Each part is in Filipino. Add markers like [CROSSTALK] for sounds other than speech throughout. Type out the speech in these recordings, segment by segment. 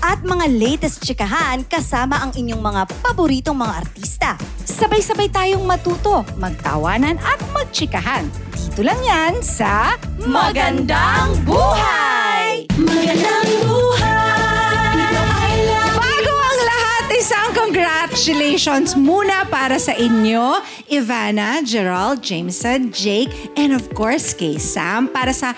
At mga latest chikahan kasama ang inyong mga paboritong mga artista. Sabay-sabay tayong matuto, magtawanan at magtsikahan. Dito lang yan sa Magandang Buhay! Magandang Buhay! Bago ang lahat, isang congratulations muna para sa inyo, Ivana, Gerald, Jameson, Jake, and of course kay Sam para sa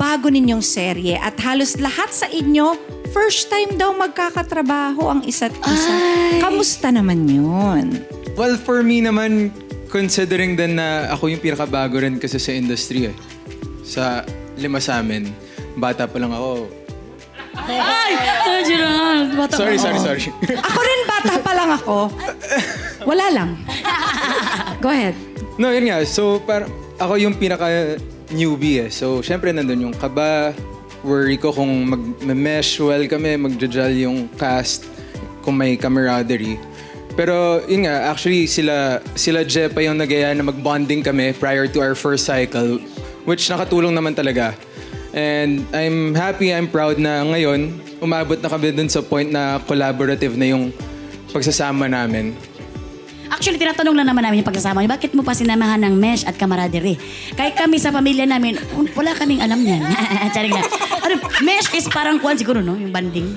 bago ninyong serye. At halos lahat sa inyo, first time daw magkakatrabaho ang isa't isa. Kamusta naman yun? Well, for me naman, considering din na ako yung pinakabago rin kasi sa industry eh. Sa lima sa amin, bata pa lang ako. Ay! Ay, Gerald! Bata Sorry, pa sorry, ako. sorry. [LAUGHS] Ako rin bata pa lang ako. Wala lang. Go ahead. no, yun nga. So, par ako yung pinaka-newbie eh. So, syempre nandun yung kaba, worry ko kung mag-mesh well kami, mag-judge yung cast, kung may camaraderie. Pero yun nga, actually sila, sila Je pa yung nagaya na mag-bonding kami prior to our first cycle, which nakatulong naman talaga. And I'm happy, I'm proud na ngayon, umabot na kami dun sa point na collaborative na yung pagsasama namin. Actually, tinatanong lang naman namin yung pagsasama niyo, bakit mo pa sinamahan ng mesh at camaraderie? Kahit kami sa pamilya namin, wala kaming alam niyan. [LAUGHS] Charing na. Ano, mesh is parang kwan siguro, no? Yung banding.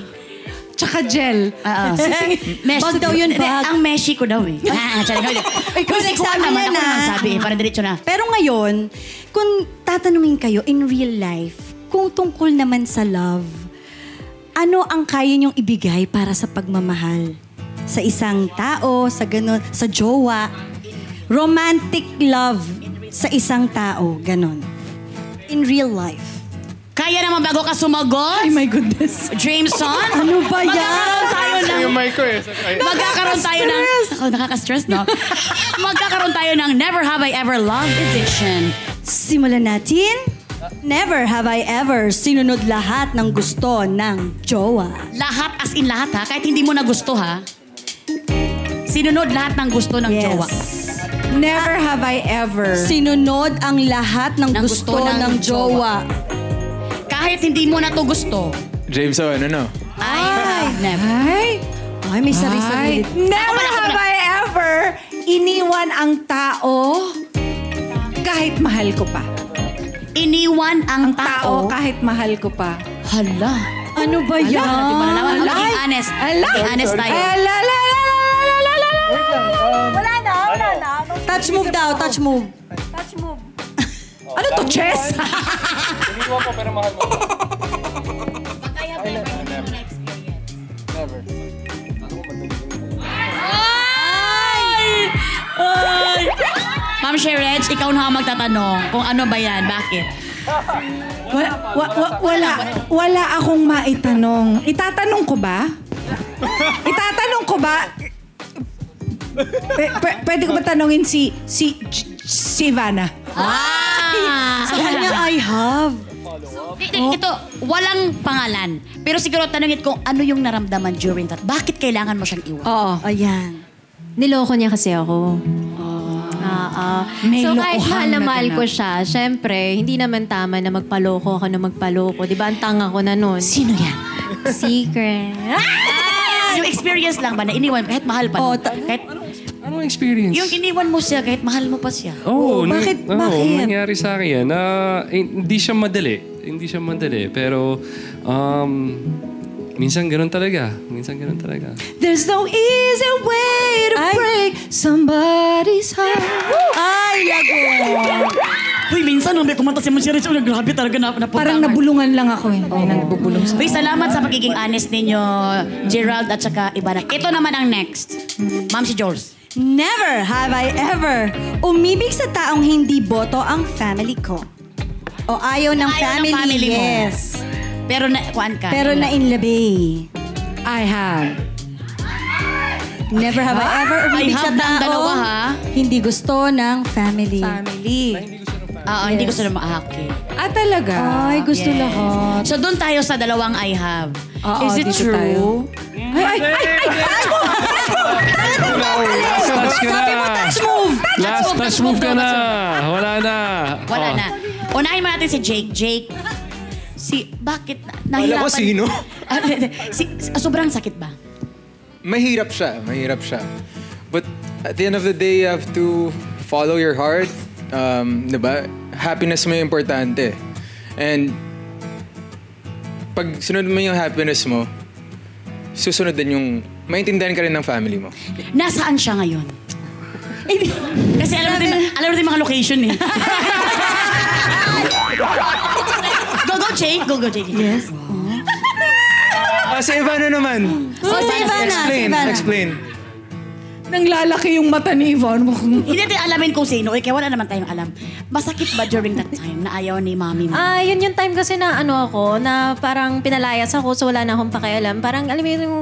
Tsaka gel. Oo. [LAUGHS] mesh. Bag daw yun, bag. Ang meshi ko daw eh. Ah, [LAUGHS] na. Ikaw nagsabi naman, ako naman sabi eh, para diretso na. Pero ngayon, kung tatanungin kayo in real life, kung tungkol naman sa love, ano ang kaya niyong ibigay para sa pagmamahal? Sa isang tao, sa ganon, sa jowa. Romantic love sa isang tao, ganon. In real life. Kaya naman bago ka sumagot? Ay my goodness. Jameson? [LAUGHS] Ano ba yan? Magkakaroon tayo ng... mic ko eh. Magkakaroon tayo ng... Oh, nakaka-stress, no? [LAUGHS] Magkakaroon tayo ng Never Have I Ever Loved Edition. Simulan natin. Never have I ever sinunod lahat ng gusto ng jowa. Lahat as in lahat, ha? Kahit hindi mo na gusto, ha? Sinunod lahat ng gusto ng jowa. Never have I ever. Sinunod ang lahat ng, Ng gusto, gusto ng ng jowa. Kahit hindi mo na to gusto. Jameson, ano? Ay, never. Ay, Ay, may ay. sarili-sarili. Never Ako have. I ever iniwan ang tao kahit mahal ko pa. Iniwan ang, Ang tao tao. kahit mahal ko pa. Hala. Ano ba yan? Di ba nalaman? Ay. maging honest. Ala. Maging honest tayo. Ay, la, Wala na, wala na. Touch move daw, touch move. [LAUGHS] Ano to, chess? Ay! Ay! Ma'am Sherech, ikaw na ang magtatanong kung ano ba yan, bakit? Wa- wa- wa- wala, wala akong maitanong. Itatanong ko ba? [LAUGHS] Itatanong ko ba? P- p- pwede ko ba tanongin si si si Ivana? Ah! Sa kanya, I have. Di- di- Ito, walang pangalan. Pero siguro tanungin kung ano yung naramdaman during that. Bakit kailangan mo siyang iwan? Oo. Ayan. Niloko niya kasi ako. Oo. May so kahit lokohan mahal na na mahal ko siya, syempre, hindi naman tama na magpaloko ako na magpaloko. Di ba? Ang tanga ko na nun. Sino yan? Secret. Ah, yung experience lang ba na iniwan kahit mahal pa? Oh, nun? ta- kahit, Anong experience? yung iniwan mo siya kahit mahal mo pa siya. Oo, Oh, nang- bakit- oo, bakit? nangyari sa akin yan. na eh, hindi siya madali. Hindi siya madali. Pero, um, minsan ganun talaga. Minsan ganun talaga. There's no easy way to Ay. break somebody's heart. Ay, lago. Uy, minsan nung may kumanta si Sherech, oh, grabe talaga na, napunta Parang ang- nabulungan lang ako eh. Hindi nagbubulong sa... Uy, salamat sa pagiging honest ninyo, Gerald at saka Ivana. Ito naman ang next. Ma'am si Jules. Never have I ever umibig sa taong hindi boto ang family ko. O ayaw ng Ayaw ng family, family mo. yes. Pero na, kuan ka. Pero na in labi. I have. Never have I ever umibig I sa have na ang tao. dalawa, ha? Hindi gusto ng family. Family. Oo, hindi gusto na ma- ah, talaga? Ay, gusto lahat. So doon tayo sa dalawang I have. Oo, Is it dito true? Ay, ay, ay, ay, touch move! Touch move! Last touch ka na. Touch move! Last touch move ka na. Wala na. Wala Oh. na. Unahin mo natin si Jake. Jake, si, bakit na, Wala ko sino. [LAUGHS] Ah, si, ah, sobrang sakit ba? Mahirap siya, mahirap siya. But at the end of the day, you have to follow your heart. Um, di ba? Happiness mo yung importante. And pag sunod mo yung happiness mo, susunod din yung maintindihan ka rin ng family mo. Nasaan siya ngayon? Kasi alam natin, alam natin mga location eh. [LAUGHS] go, go, Jake. Go, go, Jake. Yes. Ah, si Ivana naman. Oh, si Ivana, si Explain, Ivana. explain. Nang lalaki yung mata ni Yvonne. [LAUGHS] Hindi natin alamin kung sino. Eh, kaya wala naman tayong alam. Masakit ba during that time na ayaw ni mami mo? Ah, yun yung time kasi na ano ako, na parang pinalayas ako so wala na akong pakialam. Parang alam mo yun, yung,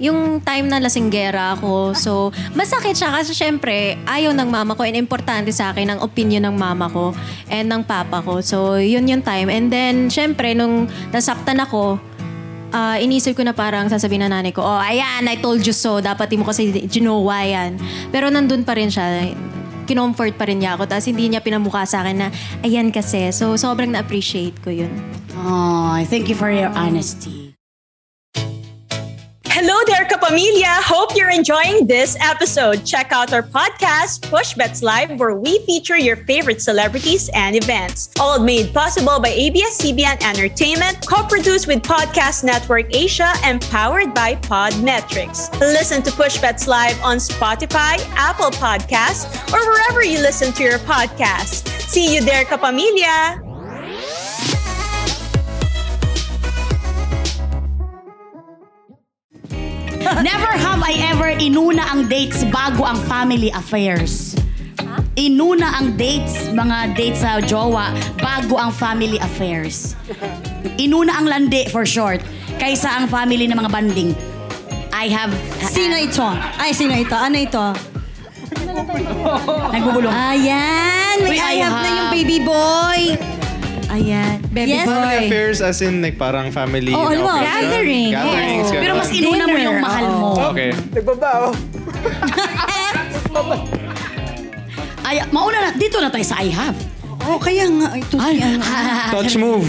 yung time na lasinggera ako. So, masakit siya kasi syempre, ayaw ng mama ko and importante sa akin ang opinion ng mama ko and ng papa ko. So, yun yung time. And then, syempre, nung nasaktan ako, ah inisip ko na parang sasabihin na nanay ko, oh, ayan, I told you so. Dapat mo kasi ginawa yan. Pero nandun pa rin siya. Kinomfort pa rin niya ako. Tapos hindi niya pinamukha sa akin na, ayan kasi. So, sobrang na-appreciate ko yun. Oh, thank you for your honesty. Kapamilya! Hope you're enjoying this episode. Check out our podcast, Push Bets Live, where we feature your favorite celebrities and events. All made possible by ABS-CBN Entertainment, co-produced with Podcast Network Asia, and powered by Podmetrics. Listen to Push Bets Live on Spotify, Apple Podcasts, or wherever you listen to your podcasts. See you there, Kapamilya! Never have I ever inuna ang dates bago ang family affairs. Inuna ang dates, mga dates sa jowa, bago ang family affairs. Inuna ang landi, for short, kaysa ang family ng mga banding. I have... Sino ito? Ay, sino ito? Ano ito? Nagbubulong. Ayan! May Uy, I I have na have. yung baby boy. Ayan. Baby yes. boy. Family affairs as in like parang family mo, occasion. gathering. Gatherings. Ganun. Pero mas inuna mo yung mahal mo. Okay. Nagbabao. [LAUGHS] Ay, mauna na, dito na tayo sa I have. Oh, kaya nga. Ito si Ay, ano. Touch move.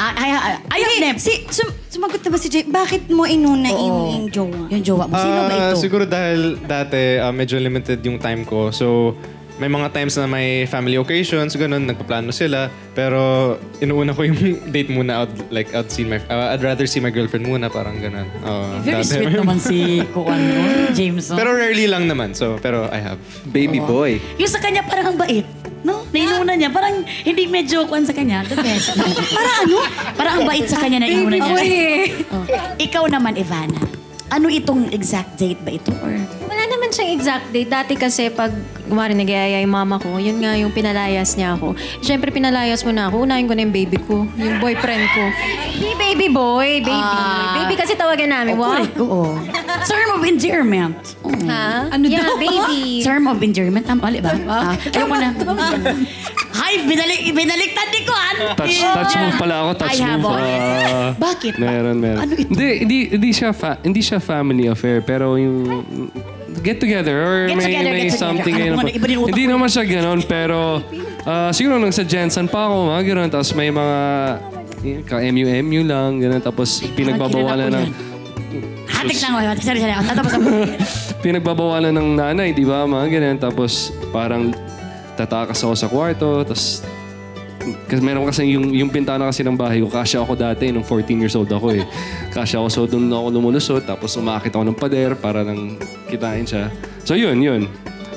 I, I, I, I have Hindi, never. si, sum- sumagot na ba si Jay? Bakit mo inuna yung, yung jowa? Yung jowa mo. Sino ba Ah, ito? siguro dahil dati ah, medyo limited yung time ko. So, may mga times na may family occasions, ganun, nagpaplano sila. Pero, inuuna ko yung [LAUGHS] date muna out, like, out see my, ah, I'd rather see my girlfriend muna, parang ganun. Oo, Very dati. sweet naman si [LAUGHS] Kuan mo, Jameson. Pero rarely lang naman, so, pero I have. Baby boy. yung sa kanya parang ang bait. No? Nainuna niya. Parang hindi medyo kuan sa kanya. The best. [LAUGHS] parang ano? Parang ang bait sa kanya na inuna niya. Oh. Ikaw naman, Ivana. Ano itong exact date ba ito? Or Wala exact date. Dati kasi pag kumari nagyayaya yung mama ko, yun nga yung pinalayas niya ako. Siyempre pinalayas mo na ako, unahin ko na yung baby ko, yung boyfriend ko. Hindi baby boy, baby. Ah. baby kasi tawagan namin. wow. correct, oo. Term of endearment. Oh. Ha? Ano yeah, daw? baby. [LAUGHS] Term of endearment. Tama, mali ba? Ah, ayoko na. [LAUGHS] Hi, binalik, binaliktad ni Kuan. Touch, touch move pala ako, touch I have, move. Ah, Bakit? Meron, meron. Ano ito? Hindi, hindi, hindi siya fa- hindi siya family affair, pero yung get together or Get may, together, may get together. something nga, iba din utak Hindi naman siya ganon, pero ah, siguro nung sa Jensen pa ako, mga ganon, tapos may mga ka-MU-MU lang, ganon, tapos pinagbabawalan ng Hatik lang. wala. Sorry, sorry. Tatapos ako. [LAUGHS] pinagbabawalan ng nanay, di ba? Mga ganyan. Tapos parang tatakas ako sa kwarto. Tapos kasi meron kasi yung, yung pintana kasi ng bahay ko, kasya ako dati nung 14 years old ako eh. Kasya ako, so doon ako lumulusot. Tapos umakit ako ng pader para nang kitain siya. So yun, yun.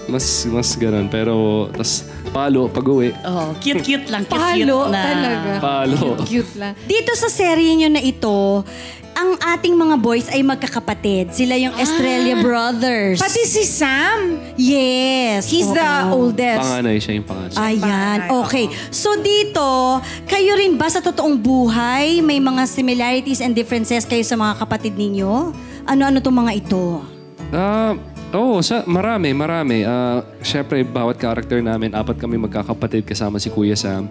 Mas, mas ganun. Pero, tas palo pag uwi. Oh, cute-cute lang. Cute-cute Palo na. talaga. Palo. Cute lang. Dito sa serye nyo na ito, ang ating mga boys ay magkakapatid. Sila yung Estrella Brothers. Pati si Sam. Yes. He's the Oo. oldest. Panganay siya yung panganay. Ayan, okay. So dito, kayo rin ba sa totoong buhay, may mga similarities and differences kayo sa mga kapatid ninyo? Ano-ano tong mga ito? Ah, oo, sa, marami, marami. Ah, Siyempre, bawat character namin, apat kami magkakapatid kasama si Kuya Sam.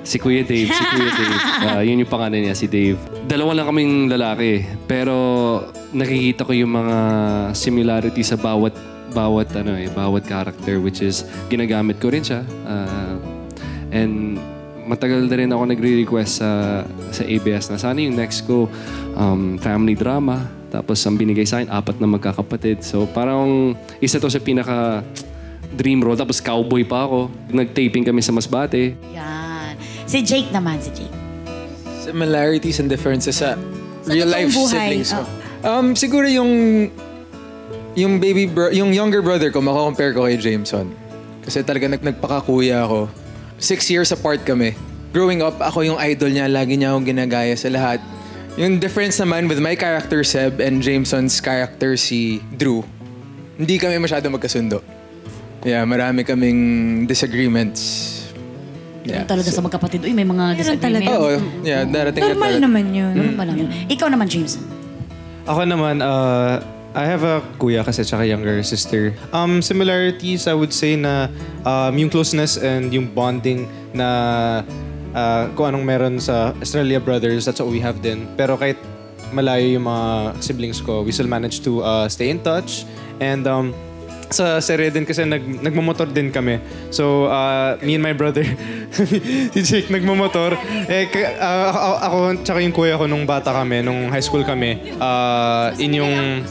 Si Kuya Dave, si Kuya [LAUGHS] Dave. Ah, yun yung pangalan niya, si Dave. Dalawa lang kaming lalaki. Pero nakikita ko yung mga similarity sa bawat bawat ano eh, bawat character which is ginagamit ko rin siya. Ah, and matagal na rin ako nagre-request sa sa ABS na sana yung next ko um, family drama. Tapos ang binigay sa akin, apat na magkakapatid. So parang isa to sa pinaka dream role. Tapos cowboy pa ako. Nag-taping kami sa Masbate. Yan. Si Jake naman, si Jake. Similarities and differences sa real life siblings ko. Um, siguro yung yung baby bro, yung younger brother ko, mako-compare ko kay Jameson. Kasi talaga nag nagpakakuya ako. Six years apart kami. Growing up, ako yung idol niya. Lagi niya akong ginagaya sa lahat. Yung difference naman with my character, Seb, and Jameson's character, si Drew, hindi kami masyado magkasundo. Yeah, marami kaming disagreements. Ganun talaga sa magkapatid. Uy, may mga disagreement. Oo, yeah, darating at Normal darating. naman yun. Pa lang yun. Ikaw naman, Jameson. Ako naman, uh, I have a kuya kasi tsaka younger sister. Um, similarities, I would say na um, yung closeness and yung bonding na uh, kung anong meron sa Australia Brothers, that's what we have din. Pero kahit malayo yung mga siblings ko, we still manage to uh, stay in touch. And um, sa serye din kasi nag, nagmamotor din kami. So, uh, me and my brother, [LAUGHS] si Jake nagmamotor. Eh, uh, ako, ako, tsaka yung kuya ko nung bata kami, nung high school kami, uh, in yung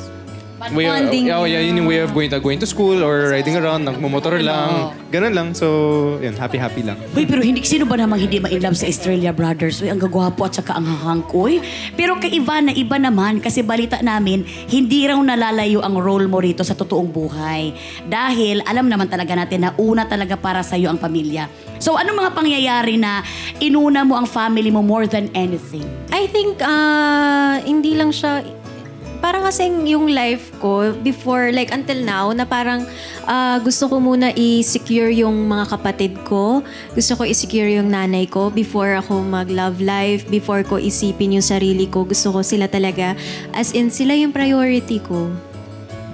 way of, Bonding. oh, yeah, yun yung way of going to, going to school or riding around, nagmamotor lang. Ganun lang. So, yun, happy-happy lang. Uy, pero hindi, sino ba namang hindi ma-inlove sa Australia Brothers? Uy, ang gagwapo at saka ang hahangkoy. Pero kay Ivana, iba naman kasi balita namin, hindi raw nalalayo ang role mo rito sa totoong buhay. Dahil alam naman talaga natin na una talaga para sa'yo ang pamilya. So, ano mga pangyayari na inuna mo ang family mo more than anything? I think, ah, hindi lang siya, parang kasing yung life ko before, like until now, na parang ah, gusto ko muna i-secure yung mga kapatid ko. Gusto ko i-secure yung nanay ko before ako mag-love life, before ko isipin yung sarili ko. Gusto ko sila talaga, as in, sila yung priority ko.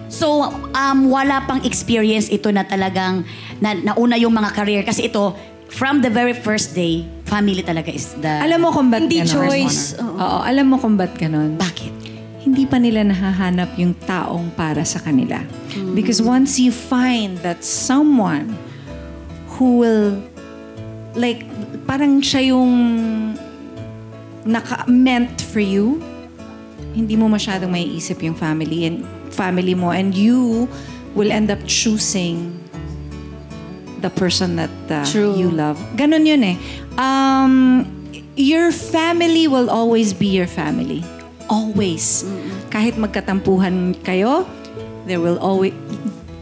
So, um, wala pang experience ito na talagang na, nauna yung mga career. Kasi ito, from the very first day, family talaga is the... Alam mo kung ba't Hindi ganon? choice. Oo, alam mo kung ba't ganon? Bakit? Hindi pa nila nahahanap yung taong para sa kanila. Because once you find that someone who will, like, parang siya yung naka, meant for you, hindi mo masyadong maiisip yung family and family mo and you will end up choosing the person that uh, you love. Ganon yun eh. Um, your family will always be your family. Always. Kahit magkatampuhan kayo, there will always...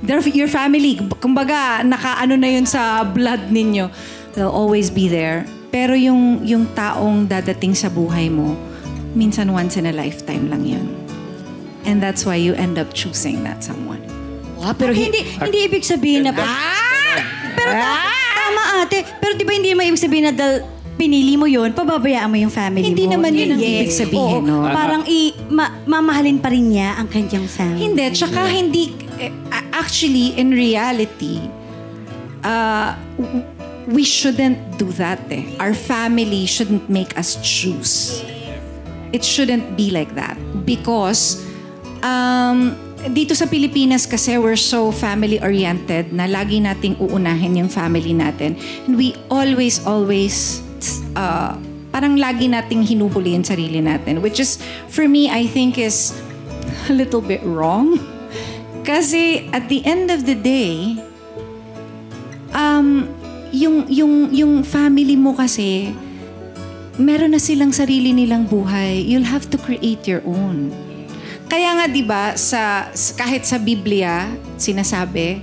They're your family. Kumbaga, nakaano na yun sa blood ninyo. They'll always be there. Pero yung, yung taong dadating sa buhay mo, minsan once in a lifetime lang yun. And that's why you end up choosing that someone. Wow, pero hi- hindi, hindi ibig sabihin na... Pero ta- tama ate. Pero di ba hindi naman ibig sabihin na dahil pinili mo yun, pababayaan mo yung family Hindi mo. naman yun ang ibig sabihin, Oo. no? Parang i, ma- mamahalin pa rin niya ang kanyang family. Hindi, tsaka hindi, eh, a- actually, in reality, uh, w- we shouldn't do that eh. Our family shouldn't make us choose. It shouldn't be like that. Because, um, dito sa Pilipinas kasi we're so family-oriented na lagi nating uunahin yung family natin. And we always, always, uh, parang lagi nating hinuhuli yung sarili natin. Which is, for me, I think is a little bit wrong. [LAUGHS] Kasi at the end of the day, um, yung, yung, yung family mo kasi, meron na silang sarili nilang buhay. You'll have to create your own. Kaya nga 'di ba sa kahit sa Biblia sinasabi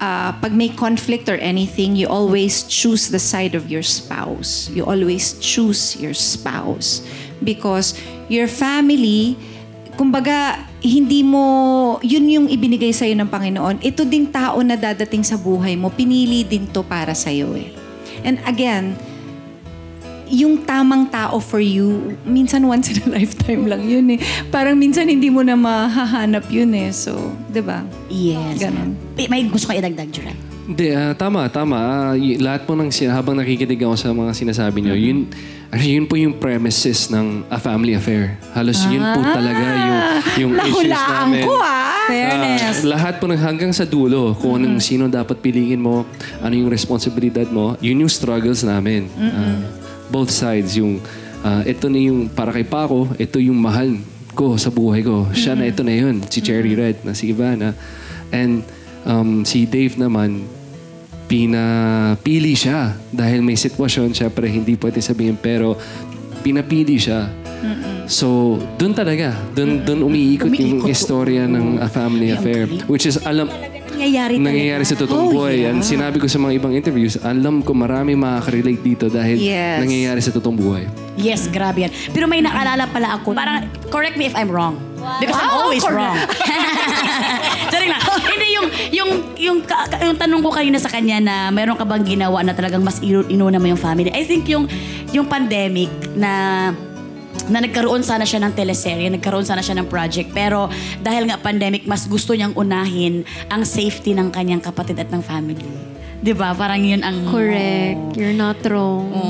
ah, pag may conflict or anything, you always choose the side of your spouse. You always choose your spouse because your family kumbaga hindi mo yun yung ibinigay sa ng Panginoon. Ito ding tao na dadating sa buhay mo, pinili din to para sa eh. And again, yung tamang tao for you, minsan once in a [LAUGHS] lifetime lang yun eh. Parang minsan hindi mo na mahahanap yun eh. So, di ba? Yes. Ganon. May- May gusto ko idagdag, Juray. Hindi, ah, tama, tama. Ah, y- lahat po ng sin- habang nakikinig ako sa mga sinasabi niyo, yun, actually, yun po yung premises ng a family affair. Halos yun po talaga yung, yung issues namin. ko ah! Ah, lahat po ng hanggang sa dulo, kung anong sino dapat piliin mo, ano yung responsibilidad mo, yun yung struggles namin. Ah, both sides, yung ah, ito na yung para kay Paco, ito yung mahal ko sa buhay ko. Siya na ito na yun, si Cherry Red na si Ivana. And um, si Dave naman, pinapili siya. Dahil may sitwasyon, syempre hindi pwede sabihin pero pinapili siya. So, doon talaga, doon doon umiikot, yung istorya ng a family affair which is alam Nangyayari talaga. nangyayari sa totoong buhay. And sinabi ko sa mga ibang interviews, alam ko marami makaka-relate dito dahil Yes. nangyayari sa totoong buhay. Yes, grabe yan. Pero may naalala pala ako. Parang, correct me if I'm wrong. Because I'm always wrong. [LAUGHS] Sorry lang. Hindi, yung, yung, yung, yung tanong ko kanina sa kanya na meron ka bang ginawa na talagang mas inu- inuna mo yung family. I think yung, yung pandemic na na nagkaroon sana siya ng teleserye, nagkaroon sana siya ng project. Pero dahil nga pandemic, mas gusto niyang unahin ang safety ng kanyang kapatid at ng family. 'Di ba? Parang yun ang... Correct. You're not wrong. [LAUGHS]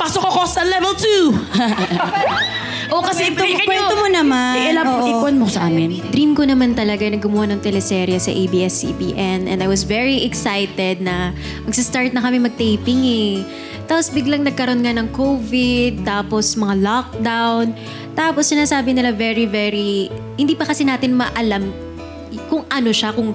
Pasok ako sa level 2! [LAUGHS] o kasi Kwento mo- kwento mo naman. I-elab- Oo. ikon mo sa amin. Dream ko naman talaga na gumawa ng teleserye sa ABS-CBN and I was very excited na magsa-start na kami mag-taping eh. Tapos biglang nagkaroon nga ng COVID, tapos mga lockdown. Tapos sinasabi nila very, very, hindi pa kasi natin maalam kung ano siya, kung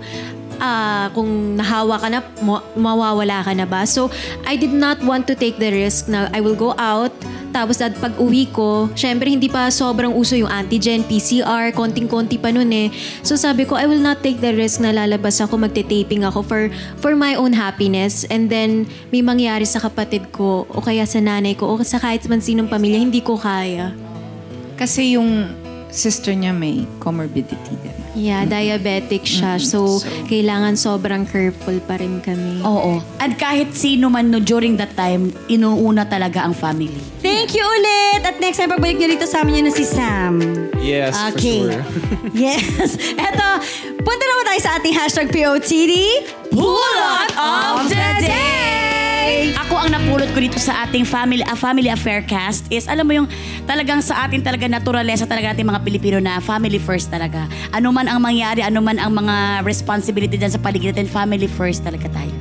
ah, kung nahawa ka na, ma- mawawala ka na ba? So, I did not want to take the risk na I will go out, tapos at pag uwi ko, syempre hindi pa sobrang uso yung antigen, PCR, konting-konti pa nun eh. So sabi ko, I will not take the risk na lalabas ako, magte-taping ako for, for my own happiness. And then, may mangyari sa kapatid ko, o kaya sa nanay ko, o sa kahit man sinong pamilya, hindi ko kaya. Kasi yung sister niya may comorbidity din. Yeah, diabetic siya. So, kailangan sobrang careful pa rin kami. Oo. At kahit sino man no during that time, inuuna talaga ang family. Thank you ulit! At next time, pagbalik niyo rito sa amin yun na si Sam. Yes, Okay. for sure. [LAUGHS] yes. Eto, punta naman tayo sa ating hashtag POTD. Pulot of the Day! Ako ang napulot ko dito sa ating family, a family affair cast is, alam mo yung talagang sa atin talaga naturalesa talaga natin mga Pilipino na family first talaga. Ano man ang mangyari, ano man ang mga responsibility dyan sa paligid natin, family first talaga tayo.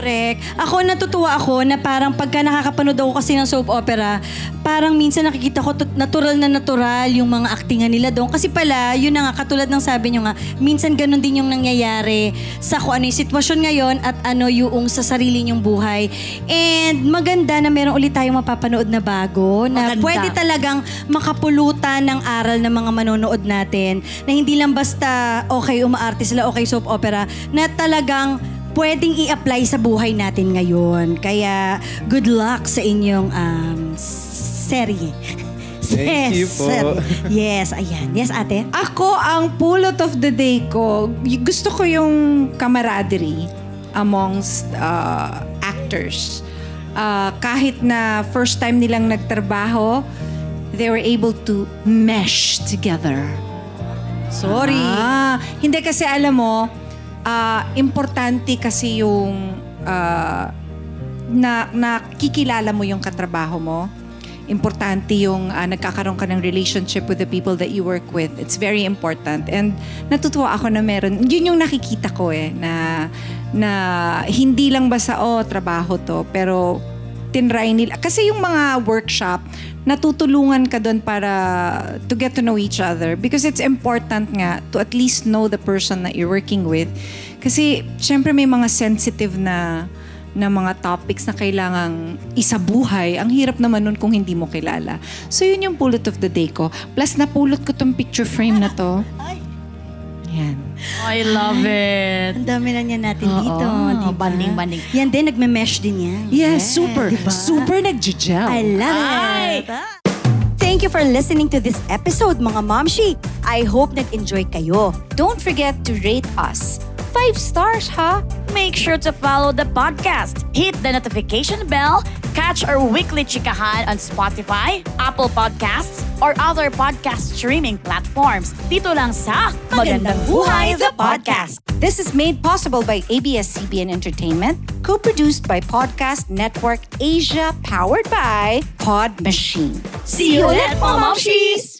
Correct. Ako, natutuwa ako na parang pagka nakakapanood ako kasi ng soap opera, parang minsan nakikita ko tut- natural na natural yung mga aktingan nila doon. Kasi pala, yun na nga, katulad ng sabi nyo nga, minsan ganun din yung nangyayari sa kung ano yung sitwasyon ngayon at ano yung sa sarili nyong buhay. And maganda na meron ulit tayong mapapanood na bago na Maganda. pwede talagang makapulutan ng aral ng mga manonood natin na hindi lang basta okay umaarte sila, okay soap opera, na talagang pwedeng i-apply sa buhay natin ngayon. Kaya good luck sa inyong um, serye. Thank you po. serye. Yes, ayan. Yes, ate? Ako, ang pulot of the day ko, gusto ko yung camaraderie amongst uh, actors. Uh, kahit na first time nilang nagtrabaho, they were able to mesh together. Sorry. Ah, hindi kasi alam mo, ah, importante kasi yung ah, na nakikilala mo yung katrabaho mo. Importante yung ah, nagkakaroon ka ng relationship with the people that you work with. It's very important. And natutuwa ako na meron. Yun yung nakikita ko eh, na, na hindi lang basta, oh, trabaho to. Pero tinry nila. Kasi yung mga workshop, natutulungan ka doon para to get to know each other. Because it's important nga to at least know the person that you're working with. Kasi, syempre may mga sensitive na na mga topics na kailangang isabuhay. Ang hirap naman nun kung hindi mo kilala. So, yun yung pulot of the day ko. Plus, napulot ko tong picture frame na to. [LAUGHS] Yan. I love it. Ang dami na niya natin Oo, dito. diba? banding, banding. Yan din, nagme-mesh din yan. Yes, super. diba? Super nag-gel. I love it. Thank you for listening to this episode, mga momshi. I hope nag-enjoy kayo. Don't forget to rate us. Five stars, ha? Make sure to follow the podcast. Hit the notification bell Catch our weekly chikahan on Spotify, Apple Podcasts, or other podcast streaming platforms. Dito lang sa Magandang Buhay the Podcast. This is made possible by ABS-CBN Entertainment, co-produced by Podcast Network Asia, powered by Pod Machine. See you ulit, Momshies!